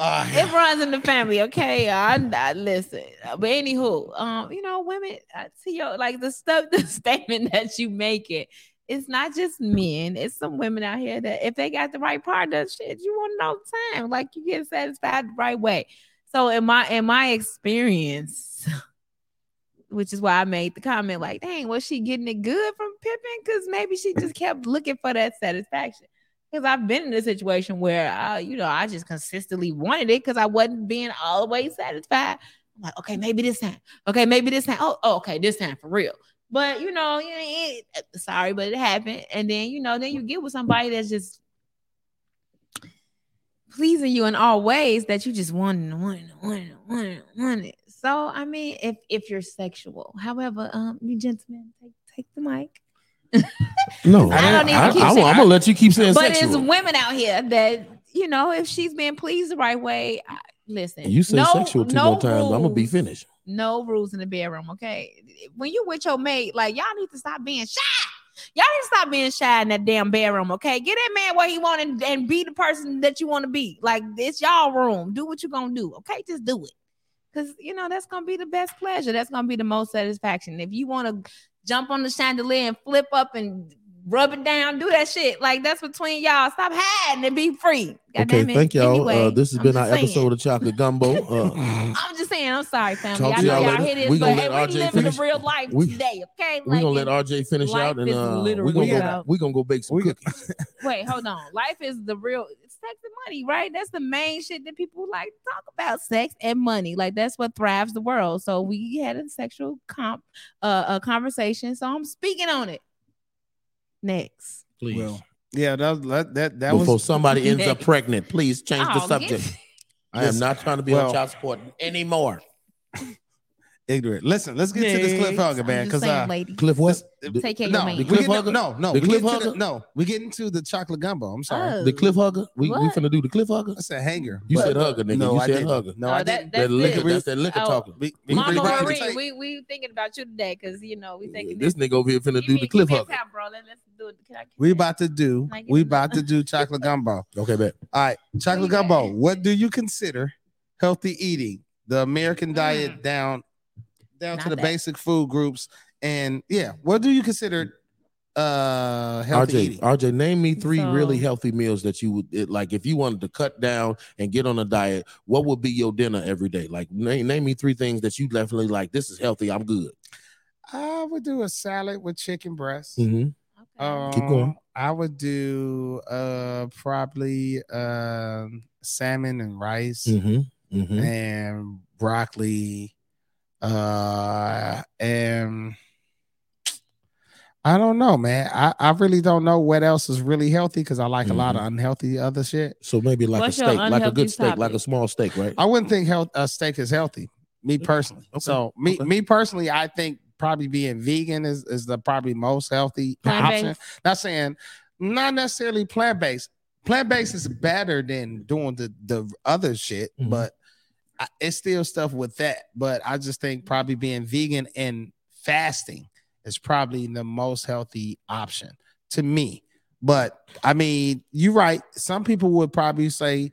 Ah, it runs in the family, okay? I, I listen, but anywho, um, you know, women, I see your like the stuff, *laughs* the statement that you make it. It's not just men; it's some women out here that if they got the right partner, shit, you want it all the time. Like you get satisfied the right way. So in my in my experience, *laughs* which is why I made the comment, like, dang, was she getting it good from Pippen? Because maybe she just kept looking for that satisfaction. Because I've been in a situation where I, you know, I just consistently wanted it because I wasn't being always satisfied. I'm like, okay, maybe this time. Okay, maybe this time. Oh, oh, okay, this time for real. But you know, ain't- sorry, but it happened. And then you know, then you get with somebody that's just pleasing you in all ways that you just want and want and want and want and want it. So I mean, if if you're sexual, however, um, you gentlemen take take the mic. *laughs* No, I don't even I, keep am saying- gonna let you keep saying but sexual. it's women out here that you know, if she's being pleased the right way, I, listen. you say no- sexual two no more times, I'm gonna be finished. No rules in the bedroom, okay? When you with your mate, like y'all need to stop being shy. Y'all need to stop being shy in that damn bedroom, okay? Get that man where he want and, and be the person that you want to be. Like it's y'all room. Do what you're gonna do, okay? Just do it. Cause you know that's gonna be the best pleasure. That's gonna be the most satisfaction. If you want to jump on the chandelier and flip up and rub it down, do that shit. Like that's between y'all. Stop hiding and be free. Okay, Goddamn it. thank y'all. Anyway, uh, this has I'm been our saying. episode of Chocolate Gumbo. Uh, *laughs* I'm just saying, I'm sorry, family. Talk I to know y'all y'all later. hear this, We but gonna hey, let we RJ living finish. the real life We- today, okay? we're gonna let RJ finish out and is uh, we're gonna go, out. we gonna go bake some cookies. *laughs* Wait, hold on. Life is the real sex and money, right? That's the main shit that people like to talk about. Sex and money, like that's what thrives the world. So we had a sexual comp, uh, a conversation. So I'm speaking on it. Next, Please. Well, yeah, that that that, that Before was somebody ends up pregnant, please change the Oh, subject. get- I am not trying to be well- on child support anymore. Ignorant. Listen, let's get to this Next. cliffhanger, man. Because uh, lady. Cliff, what? Take care of no, your we man. The getting, cliffhanger? no, no, The we getting to cliffhanger? the, no, we get into the chocolate gumbo. I'm sorry, Oh. the cliff hugger? We, we finna do the cliff hugger? I said hanger. You but- said hugger, nigga. No, you I said didn't. hugger. No, Oh, I didn't. That That's liquor, it. that's that liquor Oh. talking. We, we Mama rewind Marie, we we thinking about you today because you know we thinking This nigga over here finna do the give cliff hugger. bro. Let, let's do it. Can I- we about to do. Can I get We about to do chocolate gumbo. *laughs* Okay, bet. All right, chocolate gumbo. What do you consider healthy eating? The American Mm. diet down down to the that. basic food groups, and yeah, what do you consider uh healthy RJ, eating? RJ, name me three So- really healthy meals that you would it, like. If you wanted to cut down and get on a diet, what would be your dinner every day? Like, name, name me three things that you definitely like. This is healthy. I'm good. I would do a salad with chicken breast. Mm-hmm. Okay. Um, Keep going. I would do uh probably um salmon and rice Mm-hmm. Mm-hmm. and broccoli uh and I don't know, man. I, I really don't know what else is really healthy because I like a lot of unhealthy other shit. So maybe like What's a steak, like a good steak, like a small steak, right? I wouldn't think health a steak is healthy, me personally. Okay. So me Okay. me personally, I think probably being vegan is, is the probably most healthy Plant-based? option. Not saying not necessarily plant based. plant based is better than doing the the other shit, Mhm. but I, it's still stuff with that. But I just think probably being vegan and fasting is probably the most healthy option to me. But I mean, you're right. Some people would probably say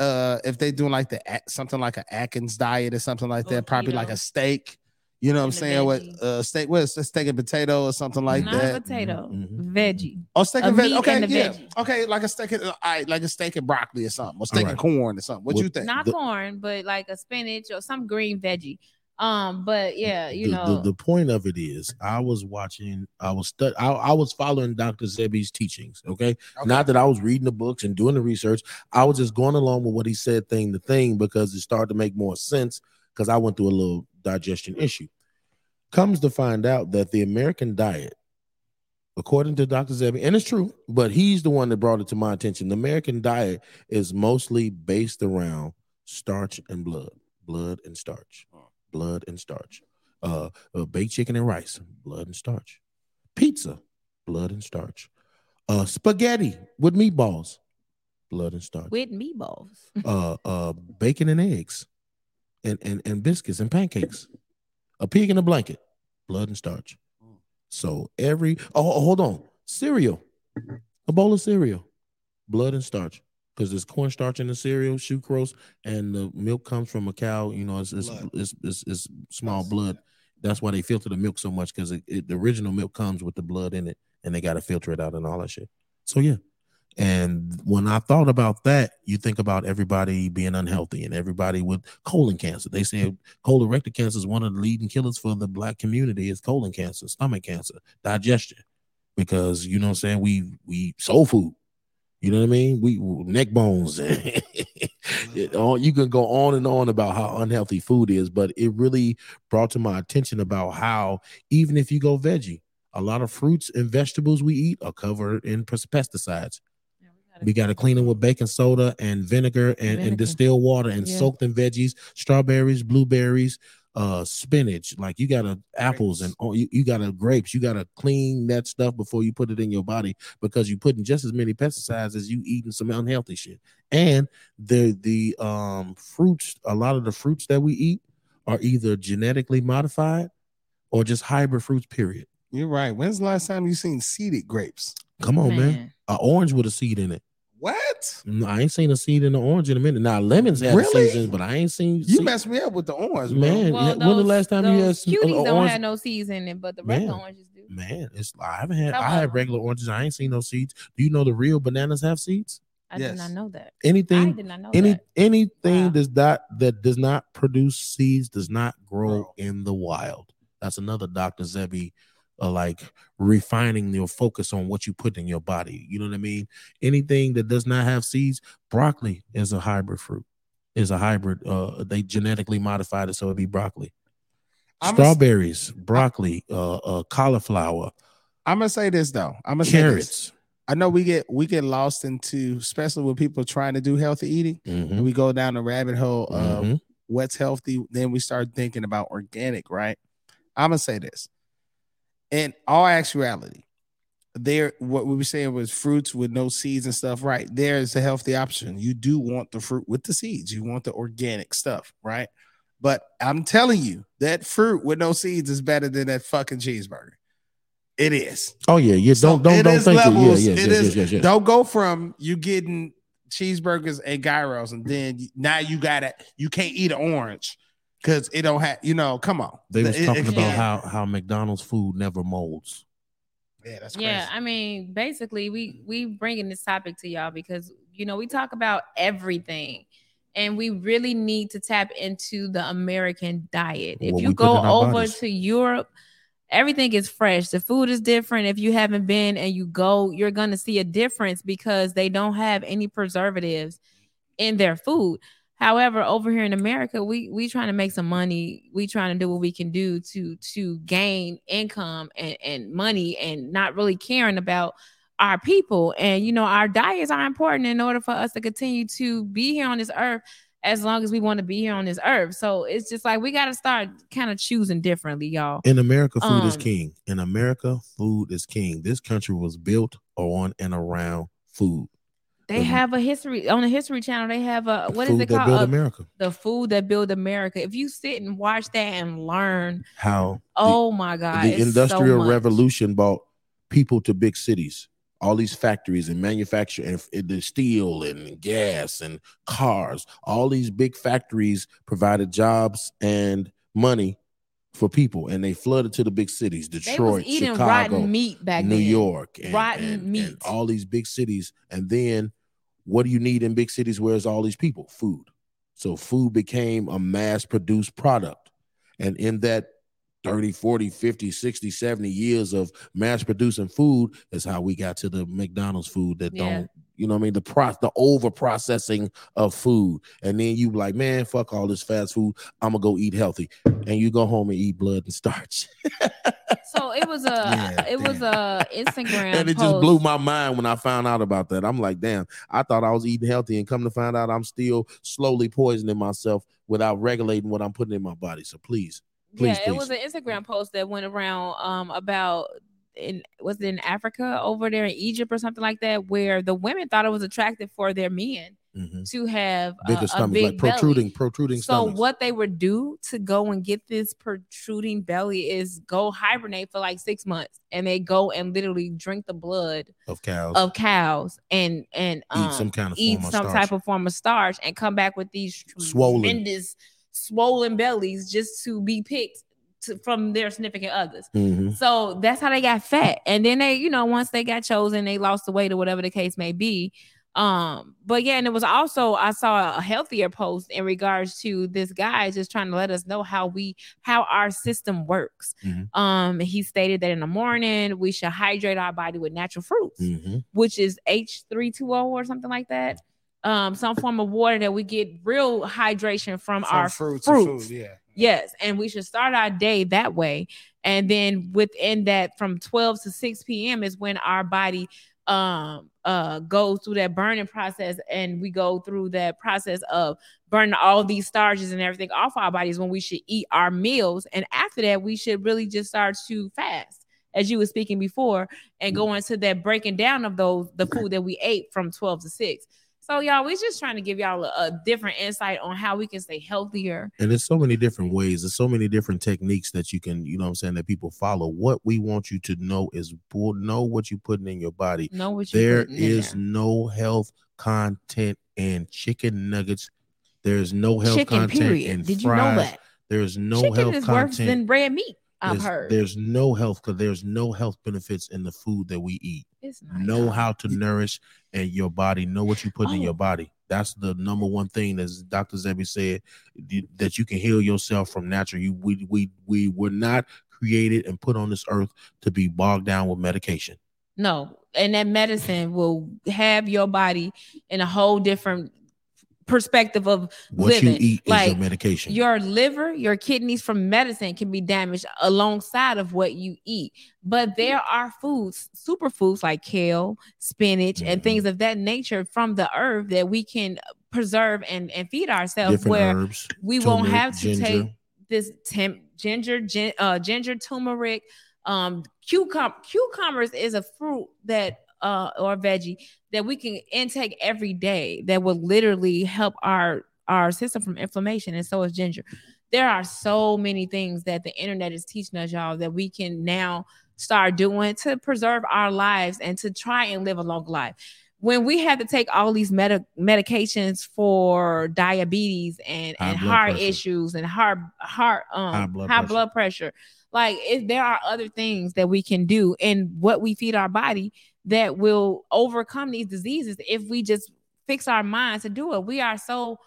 uh if they doing like the At- something like an Atkins diet or something like Or that, probably like a steak. You know what I'm saying? What uh steak? What is a steak and potato or something like Not that? potato, Mhm. veggie. Oh, steak A and veg. Okay, and yeah. veggie. Okay, like a steak and uh, like a steak and broccoli or something, or steak Alright. and corn or something. What What- you think? Not The- corn, but like a spinach or some green veggie. Um, but yeah, you the, know, the, the point of it is i was watching i was stu- I, I was following dr sebi's teachings okay? Okay. not that i was reading the books and doing the research i was just going along with what he said thing to thing because it started to make more sense because i went through a little digestion issue comes to find out that the american diet according to dr sebi and it's true but he's the one that brought it to my attention the american diet is mostly based around starch and blood blood and starch blood and starch uh, uh baked chicken and rice, blood and starch. Pizza, blood and starch. Uh spaghetti with meatballs, blood and starch. with meatballs. Uh uh bacon and eggs and and, and biscuits and pancakes. A pig in a blanket, blood and starch. So every oh oh, hold on. Cereal. A bowl of cereal, blood and starch. Because there's cornstarch in the cereal, sucrose, and the milk comes from a cow. You know, it's it's it's, it's, it's small blood. That's why they filter the milk so much because it, it, the original milk comes with the blood in it, and they got to filter it out and all that shit. So yeah, and when I thought about that, you think about everybody being unhealthy and everybody with colon cancer. They say colorectal cancer is one of the leading killers for the black community. Is colon cancer, stomach cancer, digestion, because you know what I'm saying. We we soul food. You know what I mean? We neck bones. *laughs* *laughs* All- you can go on and on about how unhealthy food is, but it really brought to my attention about how even if you go veggie, a lot of fruits and vegetables we eat are covered in pesticides. We got to clean them with baking soda and vinegar and, and distilled water and Yeah. soak them veggies, strawberries, blueberries, uh, spinach. Like you got to apples and all you, you got to grapes. You got to clean that stuff before you put it in your body because you're putting just as many pesticides as you eating some unhealthy shit. And the the um fruits, a lot of the fruits that we eat are either genetically modified or just hybrid fruits. Period. You're right. When's the last time you seen seeded grapes? Come on, man. Man. An orange with a seed in it. What? No, I ain't seen a seed in the orange in a minute. Now lemons have Really? seasons, but I ain't seen. You seed- messed me up with the orange, bro. Man, Well, when the last time you had those some- an cuties don't orange- have no seeds in it, but the regular Man. oranges do. Man, it's I haven't had. Some I of had regular oranges. I ain't seen no seeds. Do you know the real bananas have seeds? I Yes. did not know that. I Anything, did not know any that. anything Wow. does not that does not produce seeds does not grow Grow. in the wild. That's another Dr. Sebi, uh, like refining your focus on what you put in your body. You know what I mean? Anything that does not have seeds, broccoli is a hybrid fruit. Is a hybrid. Uh, they genetically modified it so it'd be broccoli. I'm a- Strawberries, broccoli, uh, uh, cauliflower, I'm gonna say this though. I'm gonna say this. carrots. I know we get we get lost into, especially with people trying to do healthy eating, Mhm, and we go down the rabbit hole of mhm. what's healthy. Then we start thinking about organic, right? I'm gonna say this. In all actuality, there what we were saying was fruits with no seeds and stuff, right? There is a healthy option. You do want the fruit with the seeds, you want the organic stuff, right? But I'm telling you, that fruit with no seeds is better than that fucking cheeseburger. It is. Oh yeah, yeah. So Don't don't it don't think it. Yeah, levels. yeah, It yes, is- yes, yes, yes. Don't go from you getting cheeseburgers and gyros, and then now you gotta you can't eat an orange because it don't have you know. Come on, They was It- talking it about can't- how how McDonald's food never molds. yeah, that's crazy. Yeah, I mean, basically, we we bringing this topic to y'all because you know we talk about everything, and we really need to tap into the American diet. If you go over bodies. to Europe, everything is fresh. The food is different. If you haven't been and you go, you're gonna see a difference because they don't have any preservatives in their food. However, over here in America, we we trying to make some money. We trying to do what we can do to to gain income and, and money and not really caring about our people. And you know, our diets are important in order for us to continue to be here on this earth as long as we want to be here on this earth. So it's just like we got to start kind of choosing differently, y'all. In America, food is Um, king. In America, food is king. This country was built on and around food. They Mhm. have a history on the History Channel. They have a what is it called? build America. the food that build America. If you sit and watch that and learn, How oh my God, the so industrial much. revolution brought people to big cities all these factories and manufacture and, and the steel and gas and cars all these big factories provided jobs and money for people and they flooded to the big cities detroit eating chicago rotten meat back new then. york and, Rotten and- and meat. all these big cities and then what do you need in big cities where's all these people food so food became a mass produced product and in that 30 40 50 60 70 years of mass producing food is how we got to the mcdonald's food that Yeah. don't you know what i mean the pro the over processing of food and then you like man fuck all this fast food i'm gonna go eat healthy and you go home and eat blood and starch *laughs* So it was a Yeah, it was a *laughs* Instagram and it post. just blew my mind when I found out about that. I'm like, damn, I thought I was eating healthy, and come to find out, I'm still slowly poisoning myself without regulating what I'm putting in my body. So please, please, yeah, it please. was an Instagram post that went around um about in was it in Africa over there in Egypt or something like that, where the women thought it was attractive for their men Mhm. to have a, bigger a stomachs, big like protruding, belly. protruding So stomachs. what they would do to go and get this protruding belly is go hibernate for like six months, and they go and literally drink the blood of cows of cows and and um, eat some kind of eat of some starch. type of form of starch and come back with these Swollen. tremendous swollen bellies just to be picked to, from their significant others. Mhm. So that's how they got fat. And then they, you know, once they got chosen, they lost the weight or whatever the case may be. Um, but yeah, and it was also I saw a healthier post in regards to this guy just trying to let us know how we how our system works. Mhm. Um, he stated that in the morning we should hydrate our body with natural fruits Mhm. which is H320 or something like that. Um, some form of water that we get real hydration from, From our fruits, fruits. food, yeah. Yes, and we should start our day that way. And then within that, from 12 to 6 p.m. is when our body um uh goes through that burning process and we go through that process of burning all these starches and everything off our bodies when we should eat our meals and after that we should really just start to fast as you were speaking before and go into that breaking down of those the food that we ate from 12 to 6 so y'all we're just trying to give y'all a, a different insight on how we can stay healthier And there's so many different ways. There's so many different techniques that you can, you know what I'm saying, that people follow. What we want you to know is know what you're putting in your body. know what you There is there. no health content in chicken nuggets. There's no health chicken content period in did you fries. know that There's no chicken health is worse than red meat i've there's, heard there's no health because there's no health benefits in the food that we eat. It's not, Know how to nourish and your body. Know what you put in Oh. your body. That's the number one thing, as Dr. Sebi said, that you can heal yourself from natural. You we we we were not created and put on this earth to be bogged down with medication. No, and that medicine will have your body in a whole different perspective of What living. you eat is like your medication. your liver, your kidneys from medicine can be damaged alongside of what you eat. But there are foods, superfoods like kale, spinach, and Mhm. things of that nature from the earth that we can preserve and, and feed ourselves Different where herbs. we won't have to ginger. take this tem- ginger, gin- uh, ginger, turmeric, um, cucumber. Cucumbers is a fruit that uh or veggie that we can intake every day that will literally help our our system from inflammation, and so is ginger. There are so many things that the internet is teaching us, y'all, that we can now start doing to preserve our lives and to try and live a long life when we have to take all these medi- medications for diabetes and, High and heart pressure. issues and heart heart um High high blood blood, pressure. pressure like if there are other things that we can do and what we feed our body that will overcome these diseases if we just fix our minds to do it we are so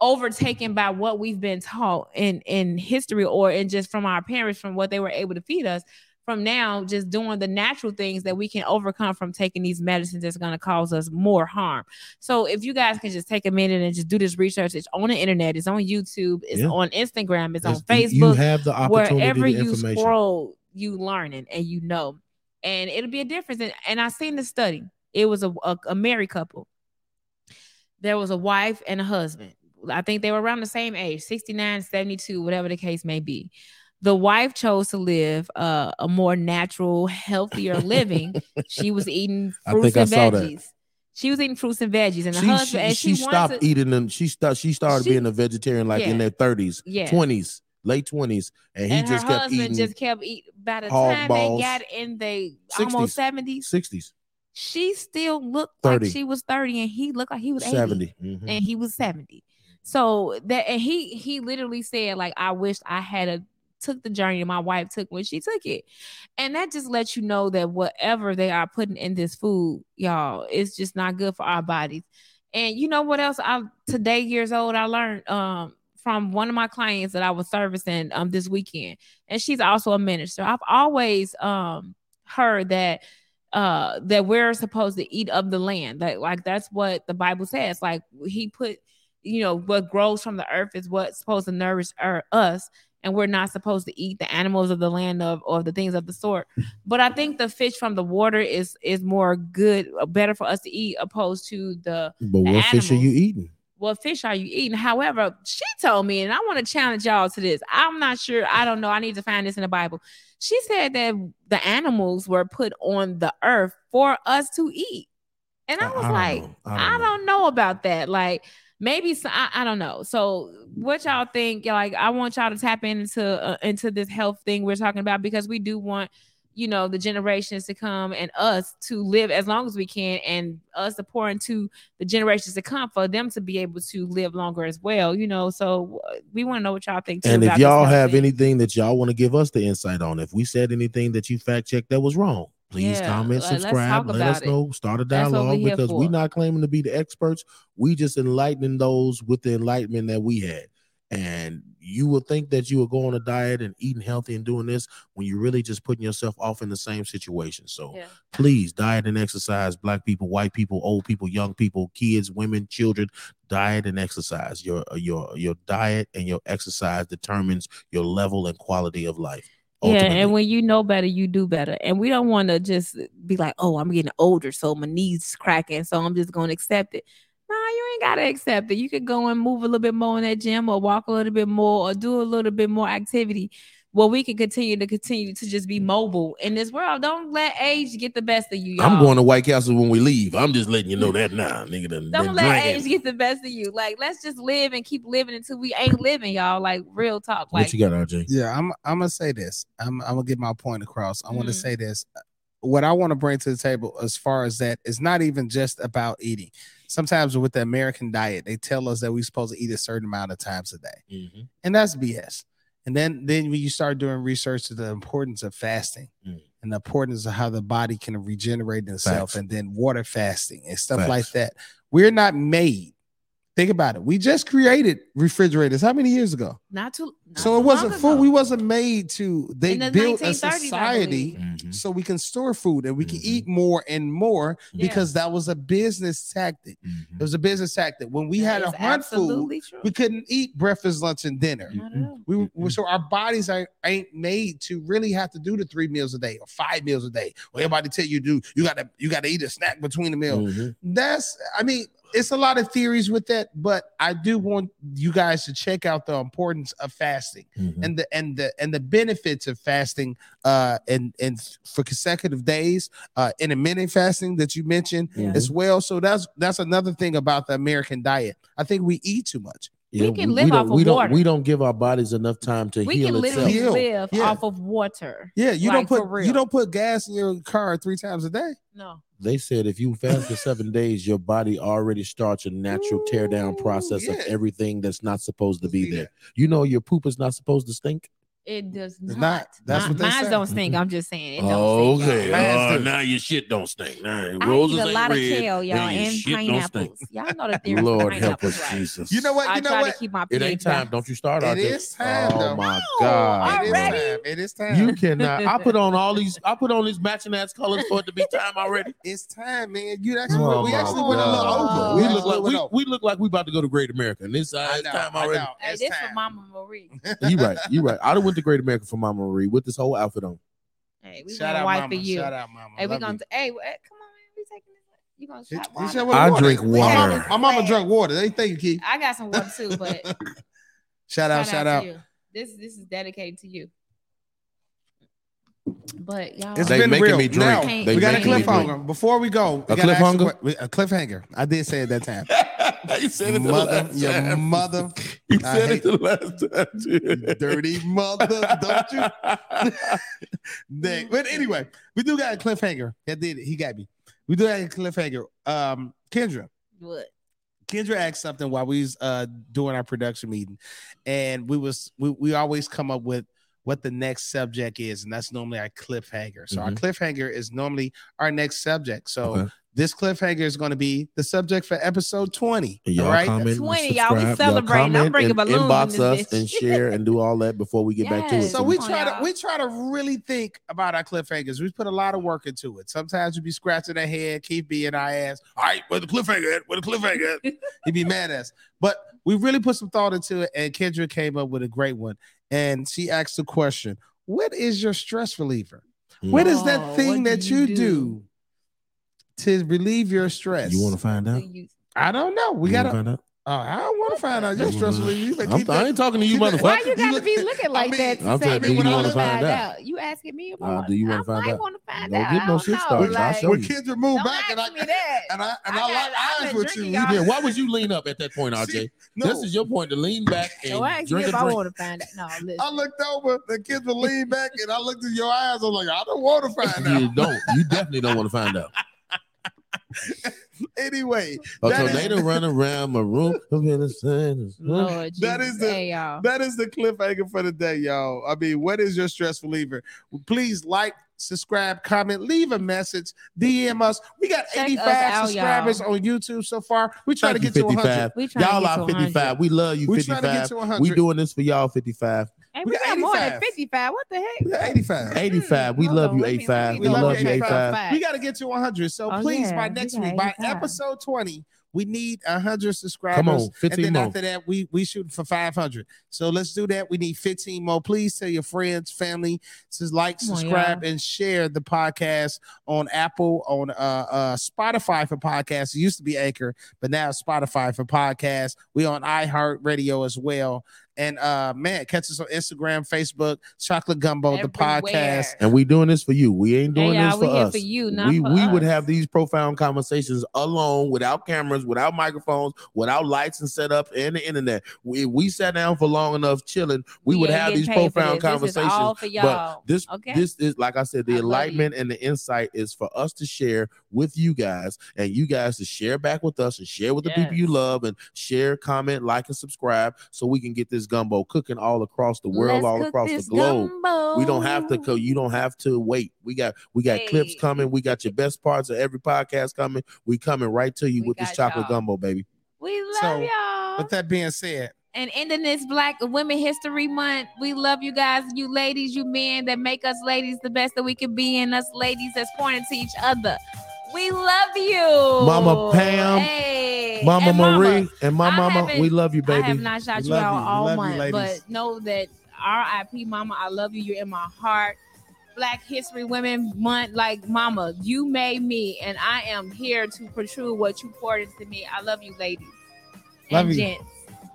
overtaken by what we've been taught in in history or in just from our parents from what they were able to feed us from now just doing the natural things that we can overcome from taking these medicines that's going to cause us more harm. So if you guys can just take a minute and just do this research, it's on the internet, it's on YouTube, it's Yeah. on Instagram, it's on That's- you- Facebook, have the opportunity, wherever you scroll, you learning and you know, and it'll be a difference. And, and I seen the study. It was a, a a married couple. There was a wife and a husband. I think they were around the same age, 69, 72, whatever the case may be. The wife chose to live uh, a more natural, healthier living. *laughs* she was eating I fruits think I and saw that. veggies. She was eating fruits and veggies, and the She, husband she, and she, she, stopped to, eating them. She started. She started being a vegetarian like in their thirties, yeah. twenties, late twenties, and he and just her kept husband eating just kept eating. By the time balls. they got in the 60s. almost seventies, sixties, she still looked 30. like she was thirty, and he looked like he was 80, 70 Mhm. and he was seventy. So that and he he literally said like, I wish I had a took the journey my wife took when she took it, and that just lets you know that whatever they are putting in this food, y'all, it's just not good for our bodies. And you know what else? I today years old, I learned um from one of my clients that I was servicing um this weekend, and she's also a minister. I've always um heard that uh that we're supposed to eat of the land. That like that's what the Bible says. Like he put, you know, what grows from the earth is what's supposed to nourish our, us. And we're not supposed to eat the animals of the land of or the things of the sort. *laughs* But I think the fish from the water is is more good, better for us to eat opposed to the But the what fish are you eating? What fish are you eating? However, she told me, and I want to challenge y'all to this. I'm not sure. I don't know. I need to find this in the Bible. She said that the animals were put on the earth for us to eat. And I I- was I like, know. I I don't, don't know. know about that. Like, maybe so, I, I don't know. So, what y'all think? Like, I want y'all to tap into uh, into this health thing we're talking about because we do want you know the generations to come and us to live as long as we can and us to pour into the generations to come for them to be able to live longer as well you know so we want to know what y'all think too And if y'all have thing. anything that y'all want to give us the insight on, if we said anything that you fact checked that was wrong, please Yeah, comment, subscribe, let us it. know, start a what we dialogue because we're not claiming to be the experts. We just enlightening those with the enlightenment that we had. And you would think that you would go on a diet and eating healthy and doing this when you're really just putting yourself off in the same situation. So Yeah. please diet and exercise black people white people old people young people kids women children diet and exercise your uh, your your diet and your exercise determines your level and quality of life yeah and when you know better you do better and we don't want to just be like oh i'm getting older so my knees cracking so i'm just going to accept it no you ain't gotta accept it you could go and move a little bit more in that gym or walk a little bit more or do a little bit more activity where we can continue to continue to just be mobile in this world don't let age get the best of you y'all. i'm going to white castle when we leave i'm just letting you know that now nigga done, Don't been let drinking. age get the best of you. Like, let's just live and keep living until we ain't living, y'all. Like, real talk. what you got rj Yeah, I'm I'm gonna say this. I'm I'm gonna get my point across. I want to mm. say this. What I want to bring to the table as far as that is not even just about eating. Sometimes with the American diet, they tell us that we're supposed to eat a certain amount of times a day. Mhm. And that's BS. And then then when you start doing research to the importance of fasting Mm. and the importance of how the body can regenerate itself Facts. and then water fasting and stuff Facts. like that. We're not made. Think about it. We just created refrigerators how many years ago? not too. not so it wasn't food. ago. We wasn't made to. They the built a society believe. Mhm. so we can store food and we can Mhm. eat more and more Yeah. because that was a business tactic. Mhm. It was a business tactic. When we had That to is hunt food, true. we couldn't eat breakfast, lunch, and dinner. Not at. We, we- so our bodies are, ain't made to really have to do the three meals a day or five meals a day. Well, everybody tell you do you gotta you gotta eat a snack between the meal. Mhm. That's I mean, it's a lot of theories with that, but I do want you guys to check out the importance of fasting Mhm. and the and the and the benefits of fasting uh and and for consecutive days, uh intermittent fasting that you mentioned Yeah. as well. So that's that's another thing about the American diet. I think we eat too much. We can live don't, off of we don't water. we don't give our bodies enough time to We heal can itself literally Heal. live Yeah. off of water. Yeah, you Like, don't for put real. you don't put gas in your car three times a day. No. they said if you fast for seven days, your body already starts a natural tear down Ooh, process of everything that's not supposed to Be be there. there. You know your poop is not supposed to stink. It does not. not. That's Mi- what they Mine say. don't stink. I'm just saying it don't Oh, stink. okay. Uh, now your shit don't stink. Now I roses eat a ain't lot of red, kale, y'all, and shit pineapples. Y'all know that *laughs* there's Lord help us, right? Jesus. You know what? I You know try what? to keep my It ain't time. balanced. Don't you start It out there. is time, though. Oh though. my No, God. It is already? time. It is time. You cannot. I put on all these. I put on these matching ass colors for it to be *laughs* time already. it's time, man. You actually Oh we my actually went a little over. We actually look like we, over. we look like we about to go to Great America, and this uh, it's time already. It's this for. Mama Marie. You right. You right. I done went to Great America for Mama Marie with this whole outfit on. Hey, we Shout gonna out, wipe mama. for you. Shout out, mama. Hey, we gonna. you. Hey, what- come on, man. We taking this. You gonna He- shot water? said what I water. drink My mama- water. My mama drank water. They thank you, Keith. I got some water too, but *laughs* Shout out, shout to out. This this is dedicated to you. But y'all, It's They been making real. me drink. Now, They we got a making me drink. cliffhanger. Before we go, we A gotta ask cliffhanger? what- A cliffhanger. I did say it that time. *laughs* *laughs* you said it the mother, last your time. mother, *laughs* You I said hate- it the last time. too. dirty mother, don't you? *laughs* Dang. But anyway, we do got a cliffhanger. That did it. He got me. We do got a cliffhanger. Um, Kendra. what? Kendra asked something while we was uh doing our production meeting, and we was we, we always come up with what the next subject is, and that's normally our cliffhanger. So our Mhm. cliffhanger is normally our next subject. So Okay. This cliffhanger is going to be the subject for episode 20. And y'all all right. comment, 20, y'all, we subscribe. celebrating. I'm comment bringing and balloons in Inbox this us bitch. and share and do all that before we get back to it. So we Come on, try to y'all. we try to really think about our cliffhangers. We put a lot of work into it. Sometimes we be scratching our head, keep being our ass. All right, where the cliffhanger at? Where the cliffhanger at? *laughs* He'd be mad at us. But we really put some thought into it, and Kendra came up with a great one. And she asked the question: What is your stress reliever? Mm. What is Oh, that thing what do that you you do? do to relieve your stress? You want to find out? I don't know. We gotta. find out? Oh, I don't want to find out your stress reliever. You better I'm, keep I ain't talking to you, motherfucker. Why you You gotta be looking like mean- that? I'm say saying, do you me wanna wanna find out? You asking me Uh, about? do you wanna I find might out? wanna find Don't out. get no shit know, started. I'll like- show When you. Kendra moved Don't back, and I me that. and I and I I, locked I've eyes with you. y'all- Yeah, why would you lean up at that point, RJ? No. This is your point to lean back and Don't ask drink if a I drink. want to find out. No, listen. I looked over, the kids were leaned back, and I looked in your eyes. I'm like, I don't want to find *laughs* out. You out. don't. You definitely don't want to find out. *laughs* anyway, Oh, That so is- they done run around my room. *laughs* I'm in the. Lord That Jesus. is the- hey, that is the cliffhanger for the day, y'all. I mean, what is your stress reliever? Please like, subscribe, comment, leave a message, DM us. We got Check 85 out, subscribers on YouTube so far. We try Thank to you, get to 100. We trying Y'all to are 55. We love you, We trying to get 55. to 100. We doing this for y'all, 55. Hey, We we, got got more than 55. What the heck? We got 85. 85. We Hold love on, you, 85. We We love love you, you, 85. We got to get to 100. So Oh, please, yeah, by next got week, by episode 20, we need 100 subscribers. Come on, 15 and then more. after that, we we shooting for 500. So let's do that. We need 15 more. Please tell your friends, family, to like, Come on, subscribe, and share the podcast on Apple, on uh, uh Spotify for podcasts. It used to be Anchor, but now Spotify for podcasts. We on iHeartRadio as well. And uh man, catch us on Instagram, Facebook, Chocolate Gumbo, the podcast. And we doing this for you. We ain't doing Hey, this y'all, for we here us. for you, not we for we would have these profound conversations alone, without cameras, without microphones, without lights and setup and the internet. We we sat down for long enough chilling. We, would have these profound this. This is conversations. all for y'all. This Okay. this is like I said, the love you. enlightenment and the insight is for us to share with you guys, and you guys to share back with us and share with the people you love, and share, comment, like, and subscribe, so we can get this gumbo cooking all across the world, Let's all across the globe. gumbo. We don't have to. Co- you don't have to wait. We got we got clips coming. We got your best parts of every podcast coming. We coming right to you We with this chocolate y'all. gumbo, baby. We love So, y'all. With that being said, and ending this Black Women History Month, we love you guys, you ladies, you men that make us ladies the best that we can be, and us ladies that's pointing to each other. We love you, Mama Pam, hey, Mama and Marie and my I mama, we love you, baby. I have not shot We you out you. All love you, month, ladies. but know that R.I.P. Mama, I love you. You're in my heart. Black History Women Month, like Mama, you made me, and I am here to protrude what you poured into me. I love you, ladies Love and you. gents.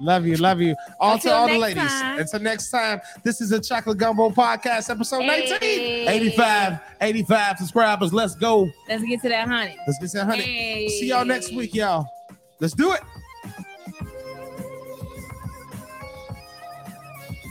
Love you, love you. All Until to all the ladies. time. Until next time, this is a Chocolate Gumbo Podcast, episode 19. 85, 85 subscribers. Let's go. Let's get to that honey. Let's get to 100. Hey. See y'all next week, y'all. Let's do it.